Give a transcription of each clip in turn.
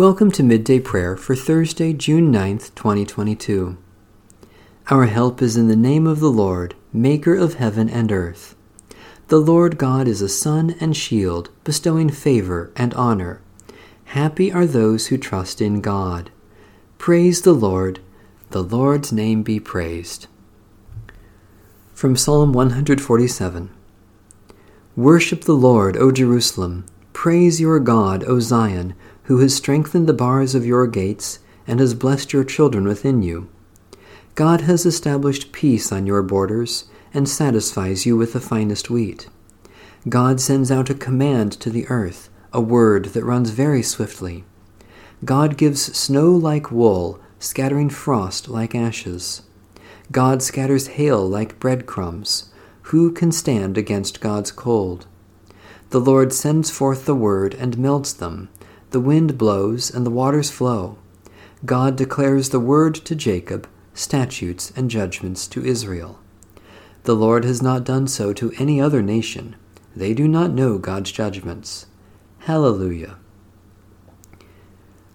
Welcome to Midday Prayer for Thursday, June 9th, 2022. Our help is in the name of the Lord, Maker of heaven and earth. The Lord God is a sun and shield, bestowing favor and honor. Happy are those who trust in God. Praise the Lord. The Lord's name be praised. From Psalm 147 Worship the Lord, O Jerusalem. Praise your God, O Zion who has strengthened the bars of your gates and has blessed your children within you. God has established peace on your borders and satisfies you with the finest wheat. God sends out a command to the earth, a word that runs very swiftly. God gives snow like wool, scattering frost like ashes. God scatters hail like breadcrumbs. Who can stand against God's cold? The Lord sends forth the word and melts them the wind blows and the waters flow. God declares the word to Jacob, statutes and judgments to Israel. The Lord has not done so to any other nation. They do not know God's judgments. Hallelujah.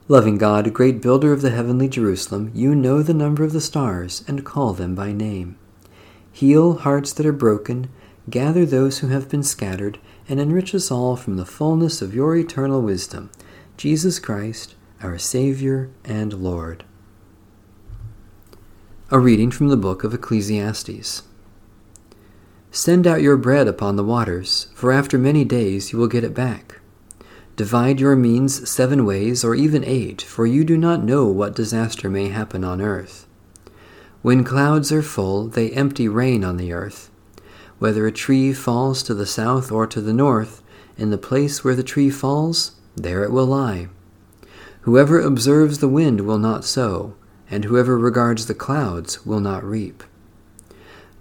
Loving God, great builder of the heavenly Jerusalem, you know the number of the stars and call them by name. Heal hearts that are broken, gather those who have been scattered, and enrich us all from the fullness of your eternal wisdom Jesus Christ, our Savior and Lord. A reading from the book of Ecclesiastes. Send out your bread upon the waters, for after many days you will get it back. Divide your means seven ways, or even eight, for you do not know what disaster may happen on earth. When clouds are full, they empty rain on the earth. Whether a tree falls to the south or to the north, in the place where the tree falls, there it will lie. Whoever observes the wind will not sow, and whoever regards the clouds will not reap.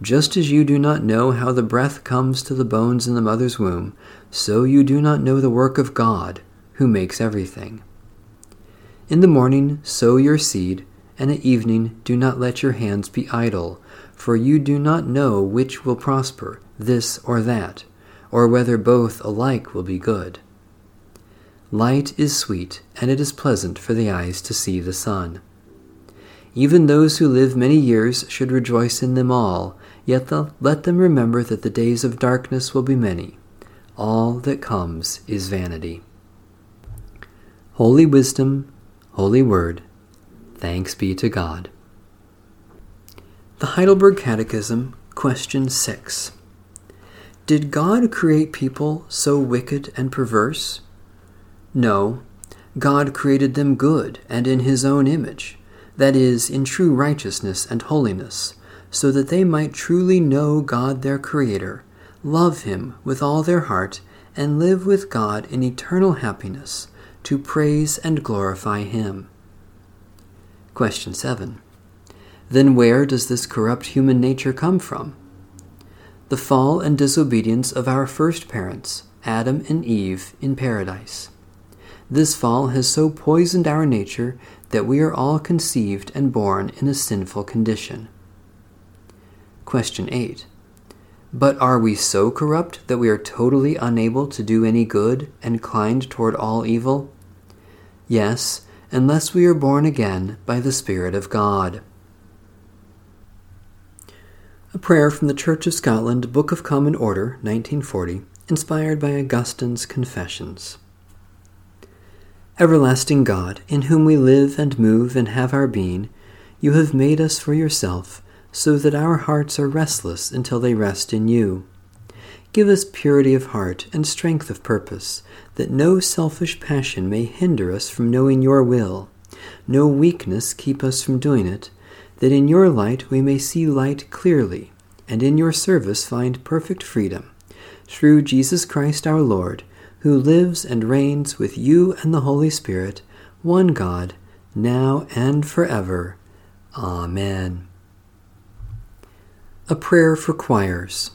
Just as you do not know how the breath comes to the bones in the mother's womb, so you do not know the work of God, who makes everything. In the morning sow your seed, and at evening do not let your hands be idle, for you do not know which will prosper, this or that, or whether both alike will be good. Light is sweet, and it is pleasant for the eyes to see the sun. Even those who live many years should rejoice in them all, yet let them remember that the days of darkness will be many. All that comes is vanity. Holy Wisdom, Holy Word, thanks be to God. The Heidelberg Catechism, Question 6. Did God create people so wicked and perverse? No, God created them good and in his own image, that is, in true righteousness and holiness, so that they might truly know God their Creator, love him with all their heart, and live with God in eternal happiness, to praise and glorify him. Question 7. Then where does this corrupt human nature come from? The fall and disobedience of our first parents, Adam and Eve, in paradise. This fall has so poisoned our nature that we are all conceived and born in a sinful condition. Question 8. But are we so corrupt that we are totally unable to do any good and inclined toward all evil? Yes, unless we are born again by the Spirit of God. A prayer from the Church of Scotland, Book of Common Order, 1940, inspired by Augustine's Confessions. Everlasting God, in whom we live and move and have our being, you have made us for yourself, so that our hearts are restless until they rest in you. Give us purity of heart and strength of purpose, that no selfish passion may hinder us from knowing your will, no weakness keep us from doing it, that in your light we may see light clearly, and in your service find perfect freedom. Through Jesus Christ our Lord, who lives and reigns with you and the Holy Spirit, one God, now and forever. Amen. A prayer for choirs.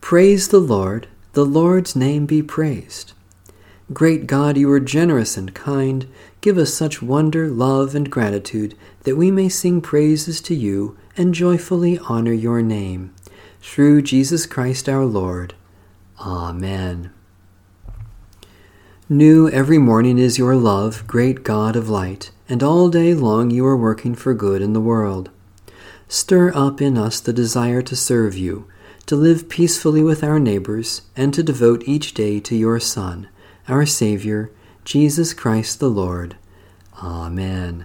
Praise the Lord, the Lord's name be praised. Great God, you are generous and kind. Give us such wonder, love, and gratitude that we may sing praises to you and joyfully honor your name. Through Jesus Christ our Lord. Amen. New every morning is your love, great God of light, and all day long you are working for good in the world. Stir up in us the desire to serve you, to live peacefully with our neighbors, and to devote each day to your Son, our Savior, Jesus Christ the Lord. Amen.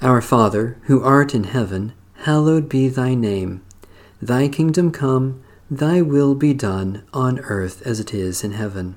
Our Father, who art in heaven, hallowed be thy name. Thy kingdom come, thy will be done, on earth as it is in heaven.